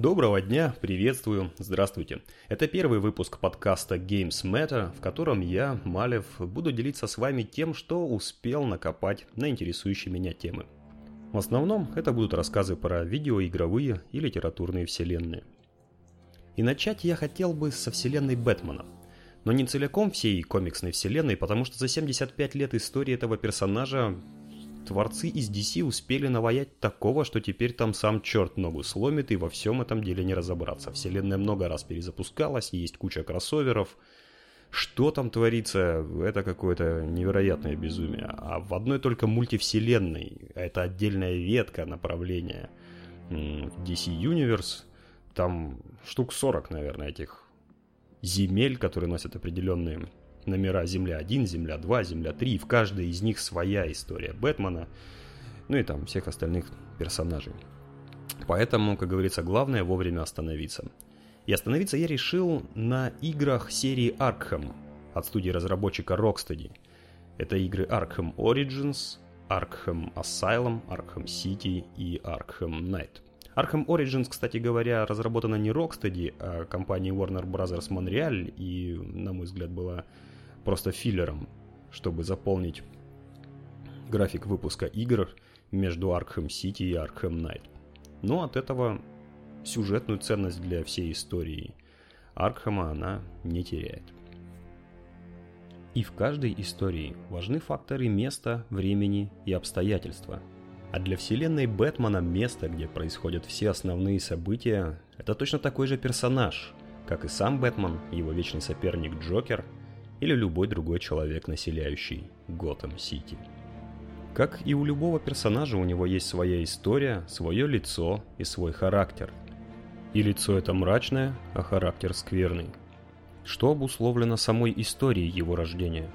Доброго дня, приветствую, здравствуйте. Это первый выпуск подкаста Games Matter, в котором я, Малев, буду делиться с вами тем, что успел накопать на интересующие меня темы. В основном это будут рассказы про видеоигровые и литературные вселенные. И начать я хотел бы со вселенной Бэтмена. Но не целиком всей комиксной вселенной, потому что за 75 лет истории этого персонажа творцы из DC успели наваять такого, что теперь там сам черт ногу сломит и во всем этом деле не разобраться. Вселенная много раз перезапускалась, есть куча кроссоверов. Что там творится, это какое-то невероятное безумие. А в одной только мультивселенной, а это отдельная ветка направления DC Universe, там штук 40, наверное, этих земель, которые носят определенные номера Земля-1, Земля-2, Земля-3, в каждой из них своя история Бэтмена, ну и там всех остальных персонажей. Поэтому, как говорится, главное вовремя остановиться. И остановиться я решил на играх серии Arkham от студии разработчика Rocksteady. Это игры Arkham Origins, Arkham Asylum, Arkham City и Arkham Knight. Arkham Origins, кстати говоря, разработана не Rocksteady, а компанией Warner Bros. Montreal и, на мой взгляд, была просто филлером, чтобы заполнить график выпуска игр между Arkham City и Arkham Knight. Но от этого сюжетную ценность для всей истории Аркхема она не теряет. И в каждой истории важны факторы места, времени и обстоятельства. А для вселенной Бэтмена место, где происходят все основные события, это точно такой же персонаж, как и сам Бэтмен, его вечный соперник Джокер – или любой другой человек, населяющий Готэм-Сити. Как и у любого персонажа, у него есть своя история, свое лицо и свой характер. И лицо это мрачное, а характер скверный. Что обусловлено самой историей его рождения?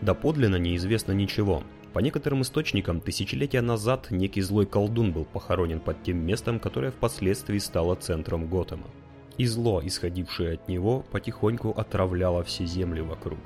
Доподлинно неизвестно ничего. По некоторым источникам, тысячелетия назад некий злой колдун был похоронен под тем местом, которое впоследствии стало центром Готэма и зло, исходившее от него, потихоньку отравляло все земли вокруг.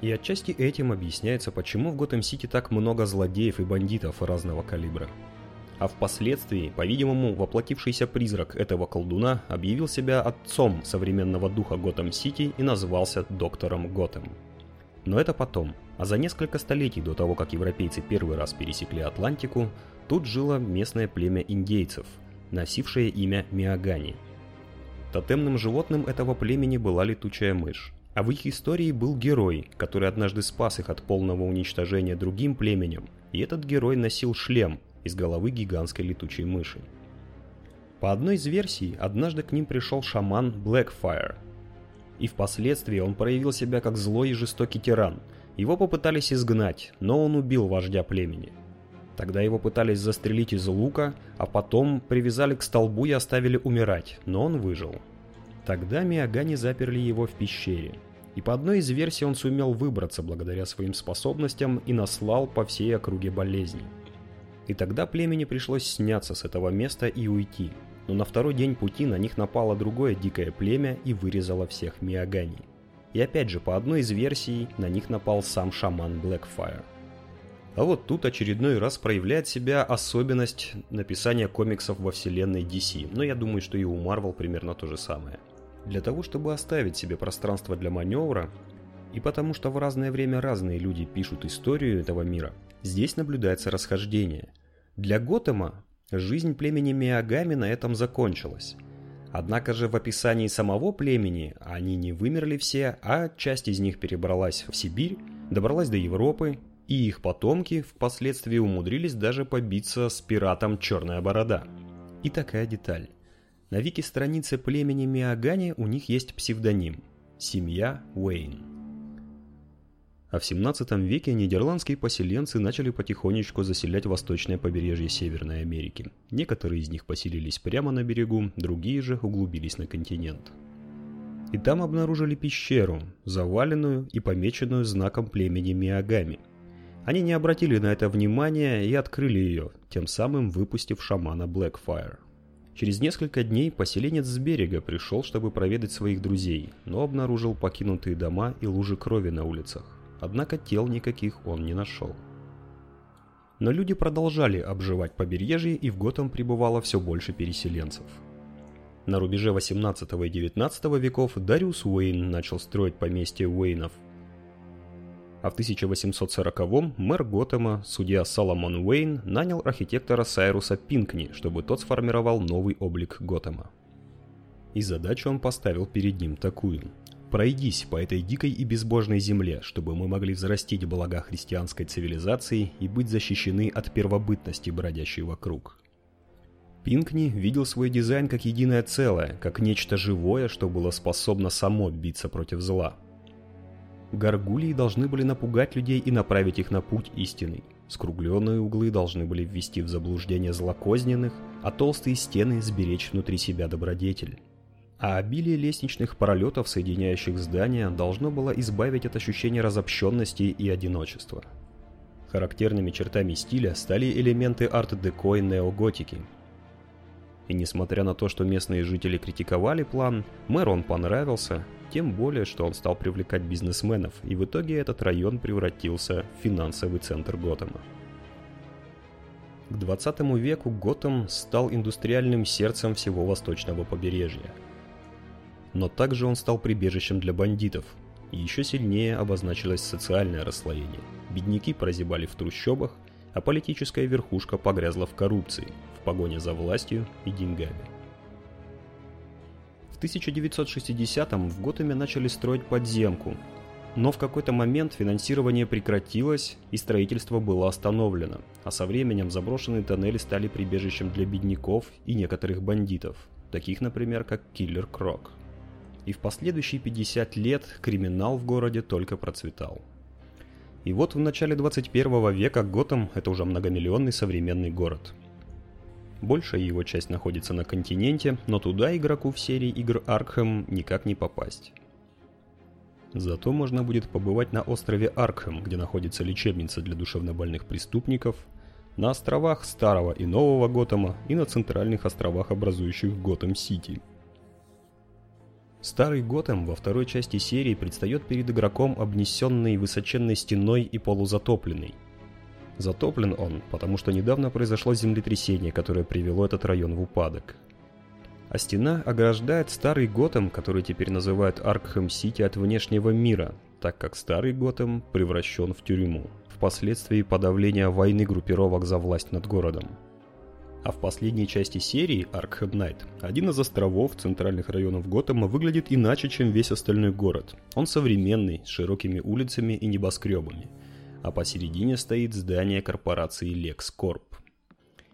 И отчасти этим объясняется, почему в Готэм-Сити так много злодеев и бандитов разного калибра. А впоследствии, по-видимому, воплотившийся призрак этого колдуна объявил себя отцом современного духа Готэм-Сити и назвался доктором Готэм. Но это потом. А за несколько столетий до того, как европейцы первый раз пересекли Атлантику, тут жило местное племя индейцев, носившее имя Миагани – Тотемным животным этого племени была летучая мышь. А в их истории был герой, который однажды спас их от полного уничтожения другим племенем, и этот герой носил шлем из головы гигантской летучей мыши. По одной из версий, однажды к ним пришел шаман Blackfire. И впоследствии он проявил себя как злой и жестокий тиран. Его попытались изгнать, но он убил вождя племени. Тогда его пытались застрелить из лука, а потом привязали к столбу и оставили умирать, но он выжил. Тогда Миагани заперли его в пещере. И по одной из версий он сумел выбраться благодаря своим способностям и наслал по всей округе болезни. И тогда племени пришлось сняться с этого места и уйти. Но на второй день пути на них напало другое дикое племя и вырезало всех Миагани. И опять же, по одной из версий, на них напал сам шаман Блэкфайр. А вот тут очередной раз проявляет себя особенность написания комиксов во вселенной DC, но я думаю, что и у Marvel примерно то же самое. Для того, чтобы оставить себе пространство для маневра, и потому что в разное время разные люди пишут историю этого мира, здесь наблюдается расхождение. Для Готэма жизнь племени Миагами на этом закончилась. Однако же в описании самого племени они не вымерли все, а часть из них перебралась в Сибирь, добралась до Европы и их потомки впоследствии умудрились даже побиться с пиратом Черная Борода. И такая деталь. На вики-странице племени Миагани у них есть псевдоним – семья Уэйн. А в 17 веке нидерландские поселенцы начали потихонечку заселять восточное побережье Северной Америки. Некоторые из них поселились прямо на берегу, другие же углубились на континент. И там обнаружили пещеру, заваленную и помеченную знаком племени Миагами – они не обратили на это внимания и открыли ее, тем самым выпустив шамана Blackfire. Через несколько дней поселенец с берега пришел, чтобы проведать своих друзей, но обнаружил покинутые дома и лужи крови на улицах. Однако тел никаких он не нашел. Но люди продолжали обживать побережье, и в Готэм прибывало все больше переселенцев. На рубеже 18 и 19 веков Дариус Уэйн начал строить поместье Уэйнов. А в 1840-м мэр Готэма, судья Соломон Уэйн, нанял архитектора Сайруса Пинкни, чтобы тот сформировал новый облик Готэма. И задачу он поставил перед ним такую – Пройдись по этой дикой и безбожной земле, чтобы мы могли взрастить блага христианской цивилизации и быть защищены от первобытности, бродящей вокруг. Пинкни видел свой дизайн как единое целое, как нечто живое, что было способно само биться против зла. Горгулии должны были напугать людей и направить их на путь истинный. Скругленные углы должны были ввести в заблуждение злокозненных, а толстые стены сберечь внутри себя добродетель а обилие лестничных пролетов, соединяющих здания, должно было избавить от ощущения разобщенности и одиночества. Характерными чертами стиля стали элементы арт-деко и неоготики. И несмотря на то, что местные жители критиковали план, мэру он понравился, тем более, что он стал привлекать бизнесменов, и в итоге этот район превратился в финансовый центр Готэма. К 20 веку Готэм стал индустриальным сердцем всего восточного побережья – но также он стал прибежищем для бандитов. И еще сильнее обозначилось социальное расслоение. Бедняки прозябали в трущобах, а политическая верхушка погрязла в коррупции, в погоне за властью и деньгами. В 1960-м в Готэме начали строить подземку, но в какой-то момент финансирование прекратилось и строительство было остановлено, а со временем заброшенные тоннели стали прибежищем для бедняков и некоторых бандитов, таких, например, как Киллер Крок и в последующие 50 лет криминал в городе только процветал. И вот в начале 21 века Готэм – это уже многомиллионный современный город. Большая его часть находится на континенте, но туда игроку в серии игр Аркхэм никак не попасть. Зато можно будет побывать на острове Аркхэм, где находится лечебница для душевнобольных преступников, на островах Старого и Нового Готэма и на центральных островах, образующих Готэм-Сити – Старый Готэм во второй части серии предстает перед игроком обнесенный высоченной стеной и полузатопленный. Затоплен он, потому что недавно произошло землетрясение, которое привело этот район в упадок. А стена ограждает старый Готэм, который теперь называют Аркхэм-Сити от внешнего мира, так как старый Готэм превращен в тюрьму, впоследствии подавления войны группировок за власть над городом. А в последней части серии Arkham Knight один из островов центральных районов Готэма выглядит иначе, чем весь остальной город. Он современный, с широкими улицами и небоскребами. А посередине стоит здание корпорации LexCorp.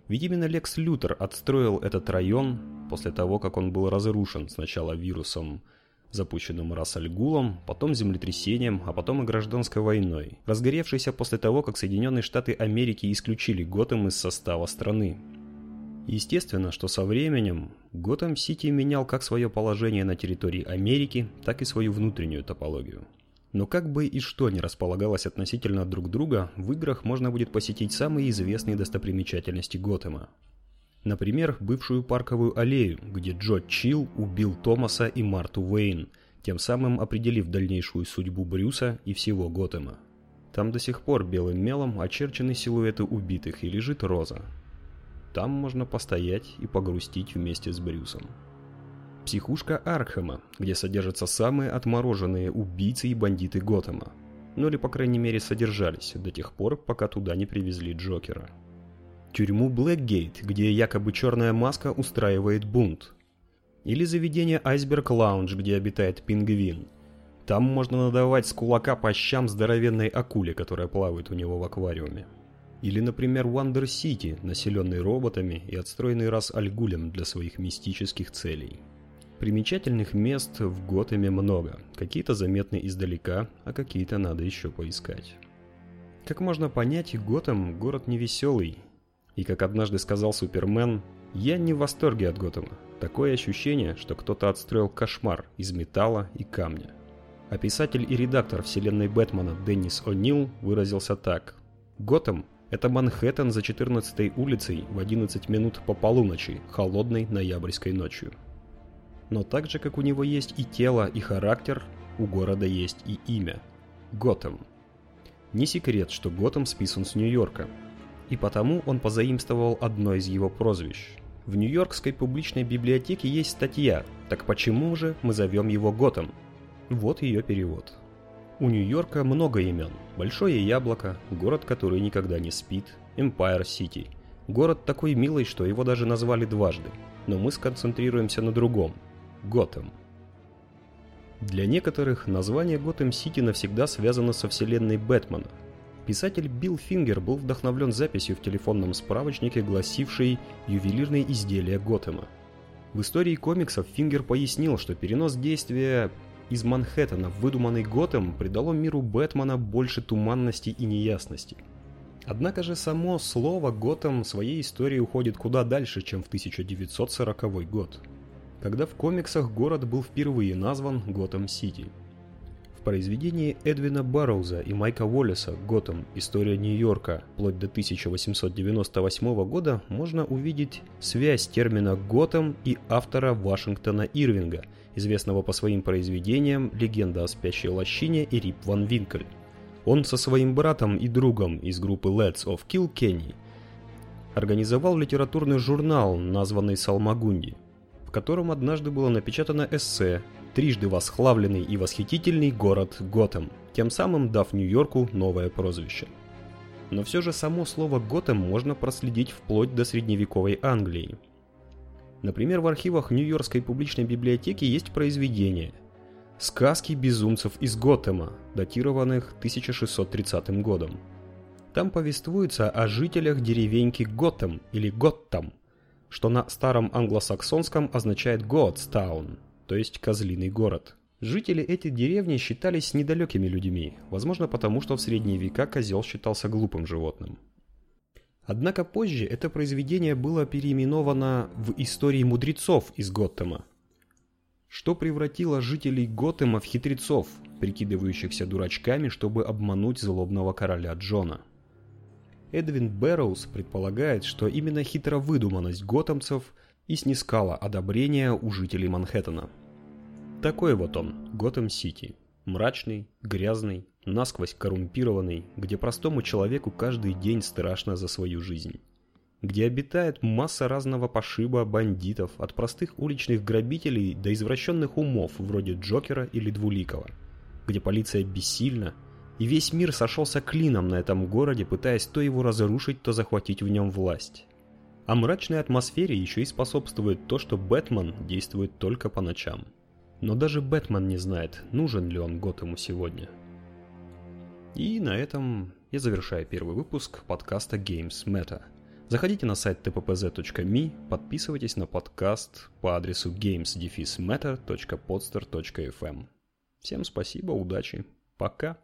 Ведь именно Лекс Лютер отстроил этот район после того, как он был разрушен сначала вирусом, запущенным Рассальгулом, потом землетрясением, а потом и гражданской войной, разгоревшейся после того, как Соединенные Штаты Америки исключили Готэм из состава страны. Естественно, что со временем Готэм-Сити менял как свое положение на территории Америки, так и свою внутреннюю топологию. Но как бы и что ни располагалось относительно друг друга, в играх можно будет посетить самые известные достопримечательности Готэма. Например, бывшую парковую аллею, где Джо Чилл убил Томаса и Марту Уэйн, тем самым определив дальнейшую судьбу Брюса и всего Готэма. Там до сих пор белым мелом очерчены силуэты убитых и лежит роза, там можно постоять и погрустить вместе с Брюсом. Психушка Аркхема, где содержатся самые отмороженные убийцы и бандиты Готэма. Ну или, по крайней мере, содержались до тех пор, пока туда не привезли Джокера. Тюрьму Блэкгейт, где якобы черная маска устраивает бунт. Или заведение Айсберг Лаунж, где обитает пингвин. Там можно надавать с кулака по щам здоровенной акуле, которая плавает у него в аквариуме. Или, например, Wonder City, населенный роботами и отстроенный раз Альгулем для своих мистических целей. Примечательных мест в Готэме много, какие-то заметны издалека, а какие-то надо еще поискать. Как можно понять, Готэм – город невеселый. И как однажды сказал Супермен, «Я не в восторге от Готэма. Такое ощущение, что кто-то отстроил кошмар из металла и камня». А писатель и редактор вселенной Бэтмена Деннис О'Нил выразился так. «Готэм это Манхэттен за 14-й улицей в 11 минут по полуночи, холодной ноябрьской ночью. Но так же, как у него есть и тело, и характер, у города есть и имя – Готэм. Не секрет, что Готэм списан с Нью-Йорка, и потому он позаимствовал одно из его прозвищ – В Нью-Йоркской публичной библиотеке есть статья «Так почему же мы зовем его Готэм?» Вот ее перевод. У Нью-Йорка много имен. Большое яблоко, город, который никогда не спит, Empire City. Город такой милый, что его даже назвали дважды. Но мы сконцентрируемся на другом – Готэм. Для некоторых название Готэм-Сити навсегда связано со вселенной Бэтмена. Писатель Билл Фингер был вдохновлен записью в телефонном справочнике, гласившей «Ювелирные изделия Готэма». В истории комиксов Фингер пояснил, что перенос действия из Манхэттена в выдуманный Готэм придало миру Бэтмена больше туманности и неясности. Однако же само слово Готэм своей историей уходит куда дальше, чем в 1940 год когда в комиксах город был впервые назван Готэм-Сити. В произведении Эдвина Барроуза и Майка Уоллеса «Готэм. История Нью-Йорка» вплоть до 1898 года можно увидеть связь термина «Готэм» и автора Вашингтона Ирвинга, известного по своим произведениям «Легенда о спящей лощине» и «Рип Ван Винкель». Он со своим братом и другом из группы Let's of Kilkenny организовал литературный журнал, названный «Салмагунди», в котором однажды было напечатано эссе «Трижды восхлавленный и восхитительный город Готэм», тем самым дав Нью-Йорку новое прозвище. Но все же само слово «Готэм» можно проследить вплоть до средневековой Англии. Например, в архивах Нью-Йоркской публичной библиотеки есть произведения «Сказки безумцев из Готэма», датированных 1630 годом. Там повествуется о жителях деревеньки Готэм или Готтам – что на старом англосаксонском означает Godstown, то есть «козлиный город». Жители этой деревни считались недалекими людьми, возможно потому, что в средние века козел считался глупым животным. Однако позже это произведение было переименовано в «Истории мудрецов» из Готэма, что превратило жителей Готэма в хитрецов, прикидывающихся дурачками, чтобы обмануть злобного короля Джона. Эдвин Бэрроуз предполагает, что именно хитровыдуманность готэмцев и снискала одобрение у жителей Манхэттена. Такой вот он, Готэм-Сити. Мрачный, грязный, насквозь коррумпированный, где простому человеку каждый день страшно за свою жизнь. Где обитает масса разного пошиба бандитов, от простых уличных грабителей до извращенных умов, вроде Джокера или Двуликова. Где полиция бессильна, и весь мир сошелся клином на этом городе, пытаясь то его разрушить, то захватить в нем власть. А мрачной атмосфере еще и способствует то, что Бэтмен действует только по ночам. Но даже Бэтмен не знает, нужен ли он Готэму сегодня. И на этом я завершаю первый выпуск подкаста Games Meta. Заходите на сайт tppz.me, подписывайтесь на подкаст по адресу games-meta.podster.fm. Всем спасибо, удачи, пока!